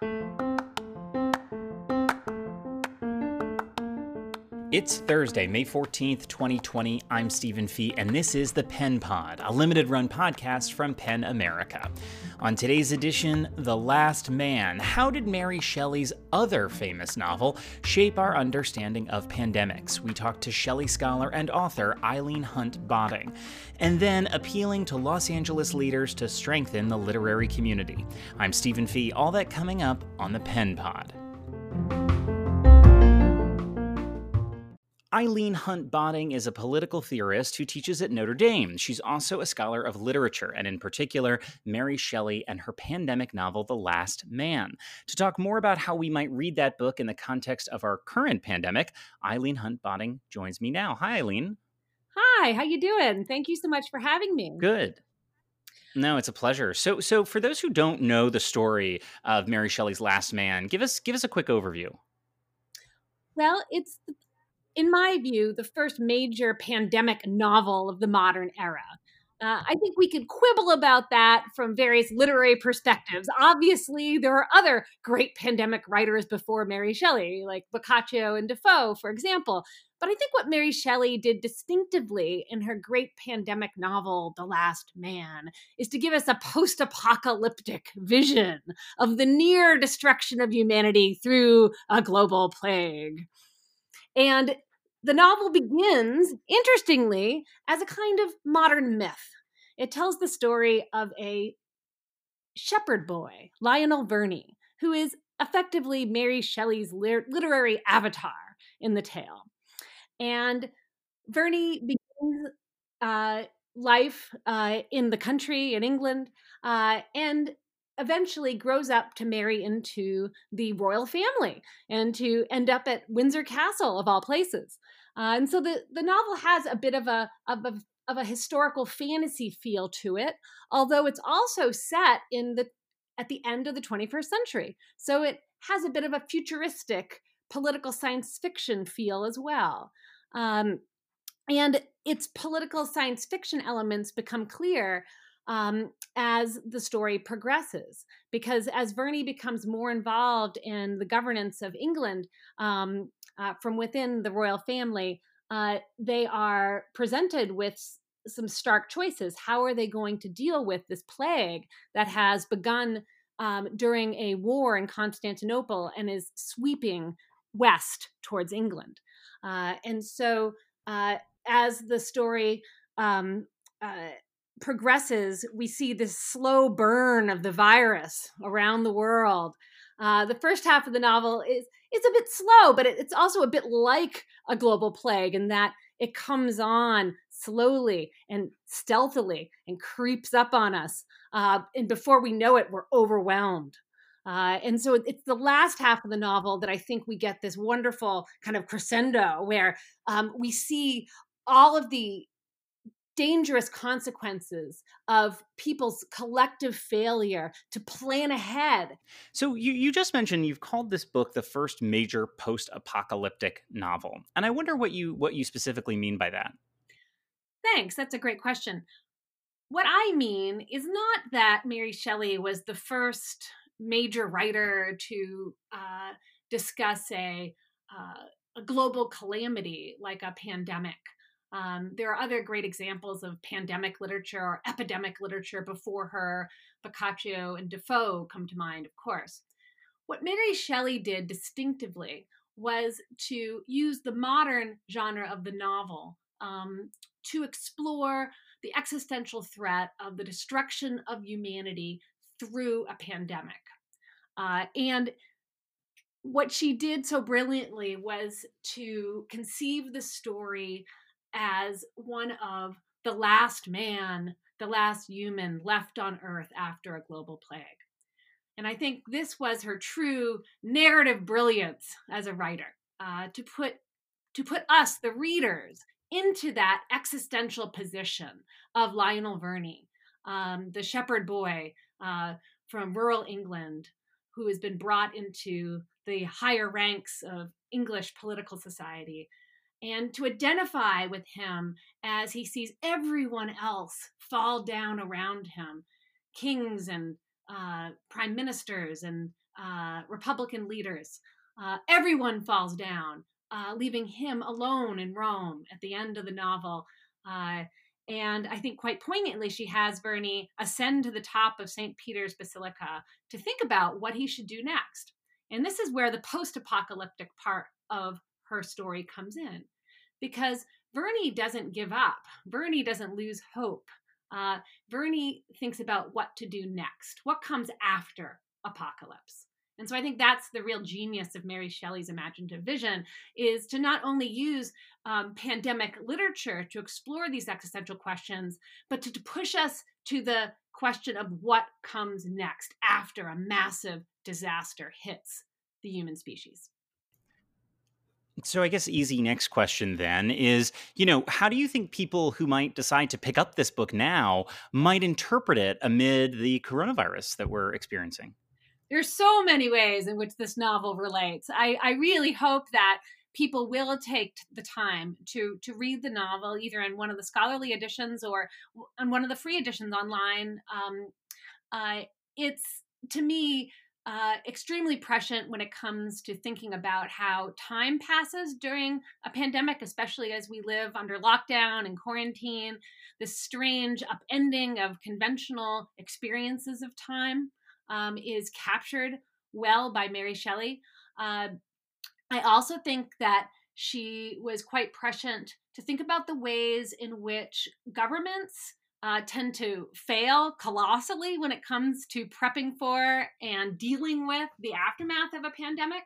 Thank you. It's Thursday, May 14th, 2020. I'm Stephen Fee, and this is the Pen Pod, a limited run podcast from PEN America. On today's edition, The Last Man How did Mary Shelley's other famous novel shape our understanding of pandemics? We talk to Shelley scholar and author Eileen Hunt Botting. And then appealing to Los Angeles leaders to strengthen the literary community. I'm Stephen Fee, all that coming up on the Pen Pod. Eileen Hunt Botting is a political theorist who teaches at Notre Dame. She's also a scholar of literature, and in particular, Mary Shelley and her pandemic novel, The Last Man. To talk more about how we might read that book in the context of our current pandemic, Eileen Hunt Botting joins me now. Hi, Eileen. Hi, how you doing? Thank you so much for having me. Good. No, it's a pleasure. So, so for those who don't know the story of Mary Shelley's Last Man, give us give us a quick overview. Well, it's in my view, the first major pandemic novel of the modern era. Uh, I think we could quibble about that from various literary perspectives. Obviously, there are other great pandemic writers before Mary Shelley, like Boccaccio and Defoe, for example. But I think what Mary Shelley did distinctively in her great pandemic novel, The Last Man, is to give us a post apocalyptic vision of the near destruction of humanity through a global plague. And the novel begins, interestingly, as a kind of modern myth. It tells the story of a shepherd boy, Lionel Verney, who is effectively Mary Shelley's literary avatar in the tale. And Verney begins uh, life uh, in the country in England uh, and eventually grows up to marry into the royal family and to end up at Windsor Castle of all places. Uh, and so the, the novel has a bit of a, of a of a historical fantasy feel to it, although it's also set in the at the end of the 21st century. So it has a bit of a futuristic political science fiction feel as well. Um, and its political science fiction elements become clear um, as the story progresses. Because as Verney becomes more involved in the governance of England um, uh, from within the royal family, uh, they are presented with some stark choices. How are they going to deal with this plague that has begun um, during a war in Constantinople and is sweeping west towards England? Uh, and so, uh, as the story um, uh, progresses, we see this slow burn of the virus around the world. Uh, the first half of the novel is it's a bit slow, but it, it's also a bit like a global plague in that it comes on slowly and stealthily and creeps up on us, uh, and before we know it, we're overwhelmed. Uh, and so it's the last half of the novel that I think we get this wonderful kind of crescendo where um, we see all of the dangerous consequences of people's collective failure to plan ahead. So you, you just mentioned you've called this book the first major post-apocalyptic novel. And I wonder what you what you specifically mean by that. Thanks. That's a great question. What I mean is not that Mary Shelley was the first major writer to uh, discuss a, uh, a global calamity like a pandemic um, there are other great examples of pandemic literature or epidemic literature before her. Boccaccio and Defoe come to mind, of course. What Mary Shelley did distinctively was to use the modern genre of the novel um, to explore the existential threat of the destruction of humanity through a pandemic. Uh, and what she did so brilliantly was to conceive the story as one of the last man, the last human left on earth after a global plague. And I think this was her true narrative brilliance as a writer uh, to put to put us, the readers, into that existential position of Lionel Verney, um, the shepherd boy uh, from rural England, who has been brought into the higher ranks of English political society and to identify with him as he sees everyone else fall down around him kings and uh, prime ministers and uh, Republican leaders. Uh, everyone falls down, uh, leaving him alone in Rome at the end of the novel. Uh, and I think quite poignantly, she has Verney ascend to the top of St. Peter's Basilica to think about what he should do next. And this is where the post apocalyptic part of her story comes in. Because Verney doesn't give up, Verney doesn't lose hope. Uh, Verney thinks about what to do next, what comes after apocalypse. And so I think that's the real genius of Mary Shelley's imaginative vision is to not only use um, pandemic literature to explore these existential questions, but to, to push us to the question of what comes next after a massive disaster hits the human species. So I guess easy next question then is, you know, how do you think people who might decide to pick up this book now might interpret it amid the coronavirus that we're experiencing? there's so many ways in which this novel relates. I, I really hope that people will take the time to to read the novel either in one of the scholarly editions or on one of the free editions online. Um, uh, it's to me uh, extremely prescient when it comes to thinking about how time passes during a pandemic, especially as we live under lockdown and quarantine. This strange upending of conventional experiences of time um, is captured well by Mary Shelley. Uh, I also think that she was quite prescient to think about the ways in which governments uh, tend to fail colossally when it comes to prepping for and dealing with the aftermath of a pandemic.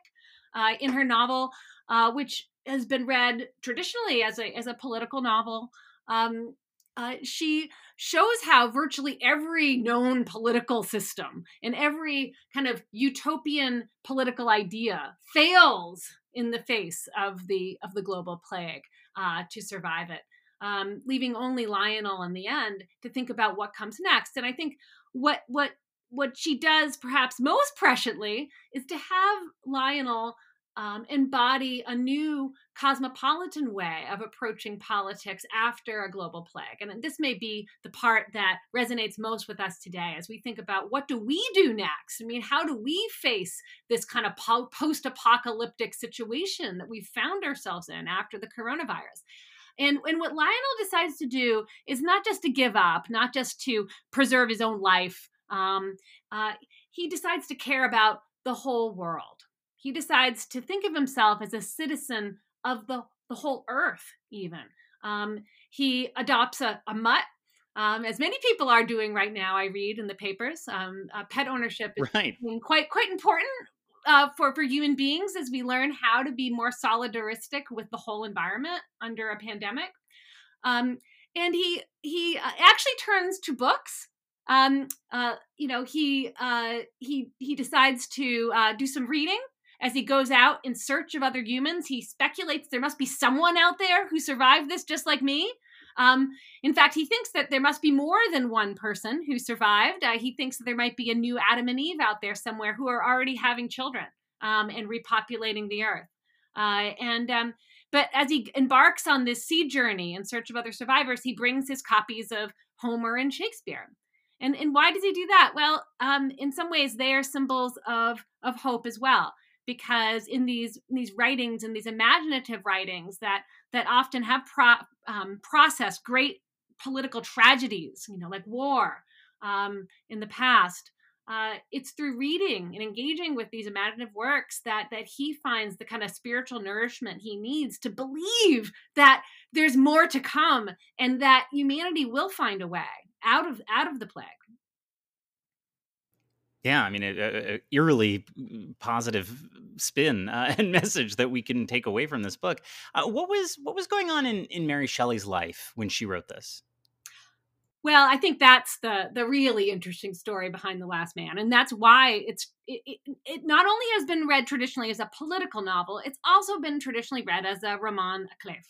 Uh, in her novel, uh, which has been read traditionally as a as a political novel, um, uh, she shows how virtually every known political system and every kind of utopian political idea fails in the face of the of the global plague uh, to survive it, um, leaving only Lionel in the end to think about what comes next. And I think what what what she does perhaps most presciently is to have Lionel um, embody a new cosmopolitan way of approaching politics after a global plague. And this may be the part that resonates most with us today as we think about what do we do next? I mean, how do we face this kind of po- post apocalyptic situation that we've found ourselves in after the coronavirus? And, and what Lionel decides to do is not just to give up, not just to preserve his own life. Um, uh, he decides to care about the whole world he decides to think of himself as a citizen of the, the whole earth, even. Um, he adopts a, a mutt, um, as many people are doing right now. I read in the papers. Um, uh, pet ownership is right. quite quite important uh, for for human beings as we learn how to be more solidaristic with the whole environment under a pandemic. Um, and he he uh, actually turns to books. Um, uh, you know, he uh, he he decides to uh, do some reading as he goes out in search of other humans, he speculates there must be someone out there who survived this just like me. Um, in fact, he thinks that there must be more than one person who survived. Uh, he thinks that there might be a new Adam and Eve out there somewhere who are already having children um, and repopulating the earth. Uh, and um, but as he embarks on this sea journey in search of other survivors, he brings his copies of Homer and Shakespeare. And and why does he do that? Well, um, in some ways, they are symbols of of hope as well because in these these writings and these imaginative writings that that often have pro, um, processed great political tragedies, you know, like war um, in the past. Uh, it's through reading and engaging with these imaginative works that that he finds the kind of spiritual nourishment he needs to believe that there's more to come and that humanity will find a way out of out of the plague. Yeah, I mean, a, a eerily positive spin uh, and message that we can take away from this book. Uh, what was what was going on in in Mary Shelley's life when she wrote this? Well, I think that's the the really interesting story behind The Last Man, and that's why it's it, it, it not only has been read traditionally as a political novel, it's also been traditionally read as a roman clef,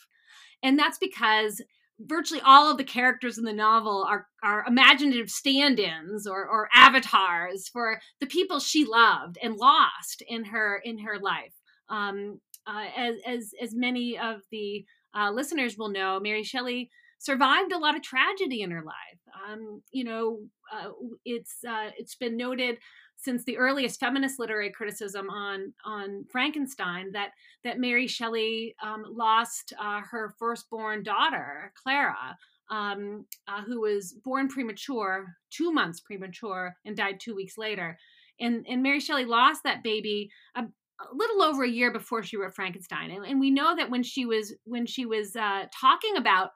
and that's because virtually all of the characters in the novel are are imaginative stand-ins or, or avatars for the people she loved and lost in her in her life. Um, uh, as as as many of the uh, listeners will know, Mary Shelley survived a lot of tragedy in her life. Um, you know, uh, it's uh, it's been noted since the earliest feminist literary criticism on on Frankenstein that that Mary Shelley um, lost uh, her firstborn daughter Clara, um, uh, who was born premature, two months premature, and died two weeks later. And and Mary Shelley lost that baby a, a little over a year before she wrote Frankenstein. And, and we know that when she was when she was uh, talking about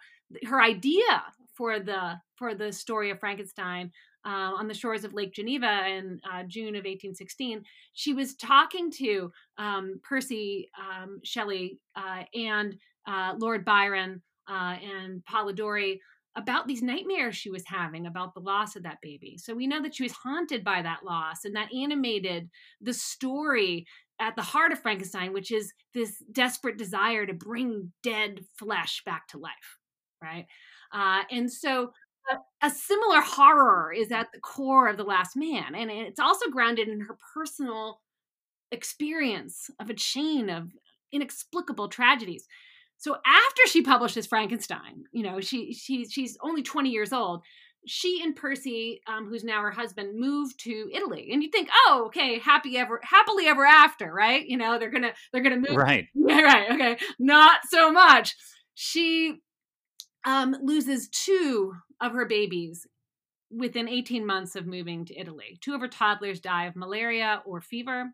her idea for the for the story of Frankenstein, uh, on the shores of Lake Geneva in uh, June of 1816, she was talking to um, Percy um, Shelley uh, and uh, Lord Byron uh, and Polidori about these nightmares she was having about the loss of that baby. So we know that she was haunted by that loss, and that animated the story at the heart of Frankenstein, which is this desperate desire to bring dead flesh back to life, right? Uh, and so a similar horror is at the core of The Last Man. And it's also grounded in her personal experience of a chain of inexplicable tragedies. So after she publishes Frankenstein, you know, she, she she's only 20 years old. She and Percy, um, who's now her husband, moved to Italy, and you think, oh, okay, happy ever, happily ever after, right? You know, they're gonna they're gonna move, right? Yeah, right. Okay, not so much. She um, loses two of her babies within 18 months of moving to Italy. Two of her toddlers die of malaria or fever,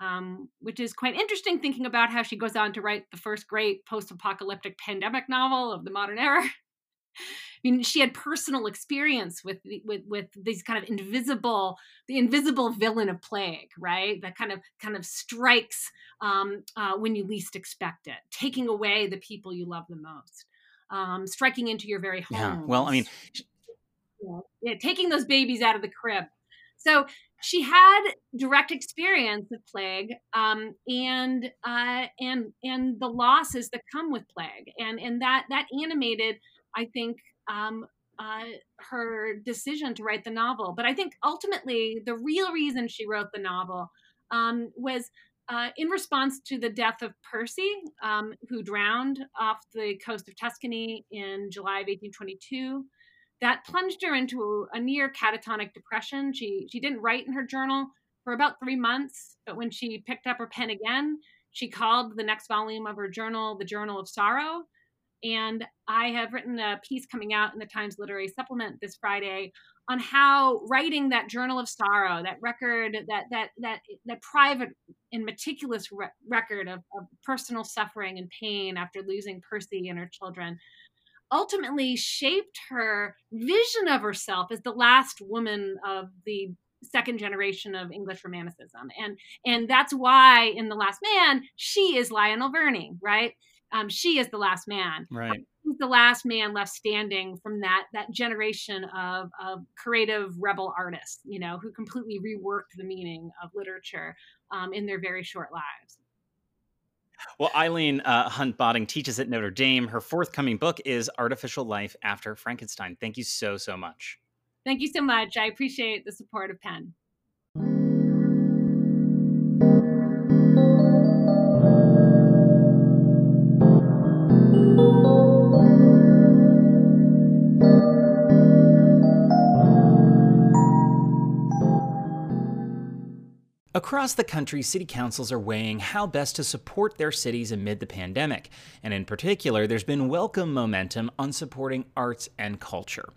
um, which is quite interesting thinking about how she goes on to write the first great post apocalyptic pandemic novel of the modern era. I mean, she had personal experience with with with these kind of invisible, the invisible villain of plague, right? That kind of kind of strikes um, uh, when you least expect it, taking away the people you love the most um, striking into your very home. Yeah. Well, I mean, yeah, yeah, taking those babies out of the crib. So she had direct experience of plague um, and uh, and and the losses that come with plague, and and that that animated, I think. Um, uh, her decision to write the novel. But I think ultimately the real reason she wrote the novel um, was uh, in response to the death of Percy, um, who drowned off the coast of Tuscany in July of 1822, that plunged her into a near catatonic depression. She she didn't write in her journal for about three months, but when she picked up her pen again, she called the next volume of her journal the Journal of Sorrow. And I have written a piece coming out in the Times Literary Supplement this Friday on how writing that journal of sorrow, that record, that that that that private and meticulous re- record of, of personal suffering and pain after losing Percy and her children, ultimately shaped her vision of herself as the last woman of the second generation of English Romanticism, and and that's why in the Last Man she is Lionel Verney, right? Um, she is the last man, right? The last man left standing from that that generation of, of creative rebel artists, you know, who completely reworked the meaning of literature um, in their very short lives. Well, Eileen uh, Hunt Botting teaches at Notre Dame. Her forthcoming book is Artificial Life After Frankenstein. Thank you so, so much. Thank you so much. I appreciate the support of PEN. Across the country, city councils are weighing how best to support their cities amid the pandemic. And in particular, there's been welcome momentum on supporting arts and culture.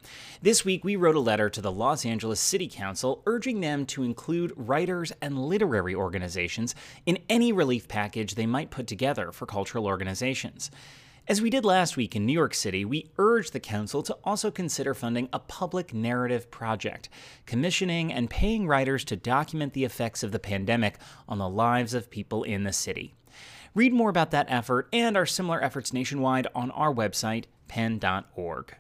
This week, we wrote a letter to the Los Angeles City Council urging them to include writers and literary organizations in any relief package they might put together for cultural organizations. As we did last week in New York City, we urged the Council to also consider funding a public narrative project, commissioning and paying writers to document the effects of the pandemic on the lives of people in the city. Read more about that effort and our similar efforts nationwide on our website, pen.org.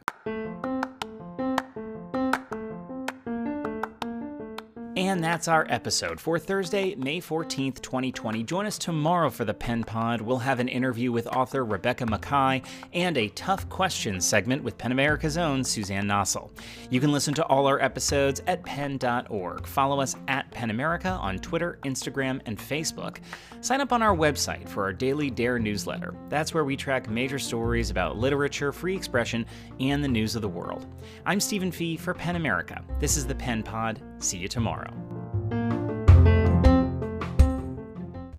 And that's our episode for Thursday, May 14th, 2020. Join us tomorrow for the Pen Pod. We'll have an interview with author Rebecca Makkai and a tough questions segment with PEN America's own Suzanne Nossel. You can listen to all our episodes at pen.org. Follow us at PEN America on Twitter, Instagram, and Facebook. Sign up on our website for our daily Dare newsletter. That's where we track major stories about literature, free expression, and the news of the world. I'm Stephen Fee for PEN America. This is the Pen Pod. See you tomorrow.